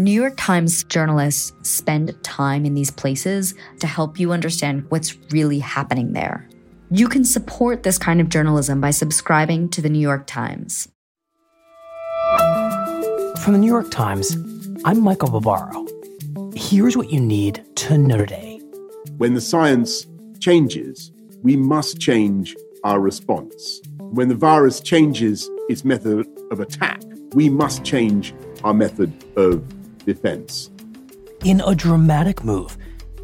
New York Times journalists spend time in these places to help you understand what's really happening there. You can support this kind of journalism by subscribing to the New York Times. From the New York Times, I'm Michael Barbaro. Here's what you need to know today. When the science changes, we must change our response. When the virus changes its method of attack, we must change our method of defense. In a dramatic move,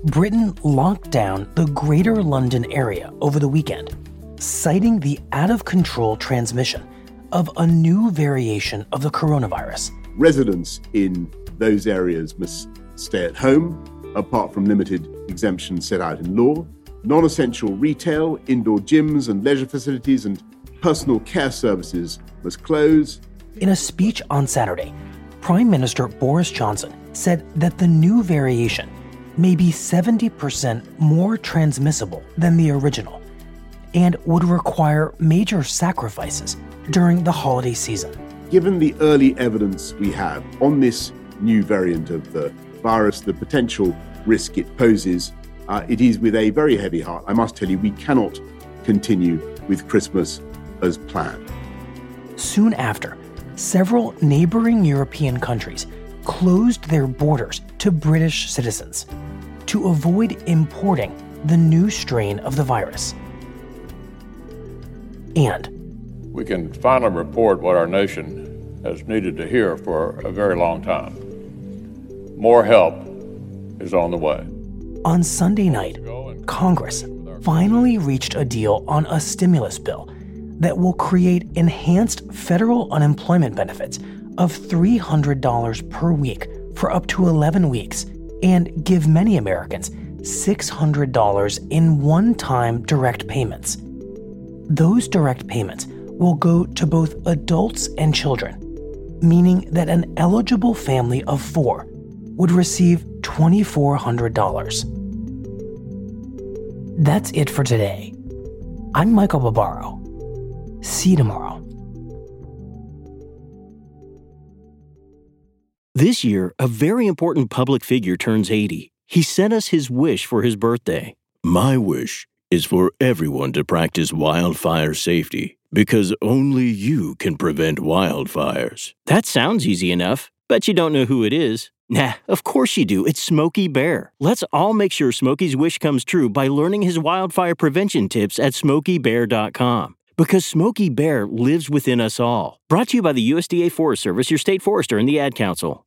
Britain locked down the Greater London area over the weekend, citing the out of control transmission of a new variation of the coronavirus. Residents in those areas must stay at home, apart from limited exemptions set out in law. Non essential retail, indoor gyms and leisure facilities, and personal care services must close. In a speech on Saturday, Prime Minister Boris Johnson said that the new variation may be 70% more transmissible than the original and would require major sacrifices during the holiday season. Given the early evidence we have on this new variant of the virus, the potential risk it poses, uh, it is with a very heavy heart. I must tell you, we cannot continue with Christmas as planned. Soon after, several neighboring European countries closed their borders to British citizens to avoid importing the new strain of the virus. And we can finally report what our nation has needed to hear for a very long time. More help is on the way. On Sunday night, Congress finally reached a deal on a stimulus bill that will create enhanced federal unemployment benefits of $300 per week for up to 11 weeks and give many Americans $600 in one time direct payments. Those direct payments will go to both adults and children, meaning that an eligible family of four would receive $2,400. That's it for today. I'm Michael Barbaro. See you tomorrow. This year, a very important public figure turns 80. He sent us his wish for his birthday. My wish is for everyone to practice wildfire safety because only you can prevent wildfires. That sounds easy enough, but you don't know who it is. Nah, of course you do. It's Smokey Bear. Let's all make sure Smokey's wish comes true by learning his wildfire prevention tips at smokeybear.com because Smokey Bear lives within us all. Brought to you by the USDA Forest Service, your state forester, and the Ad Council.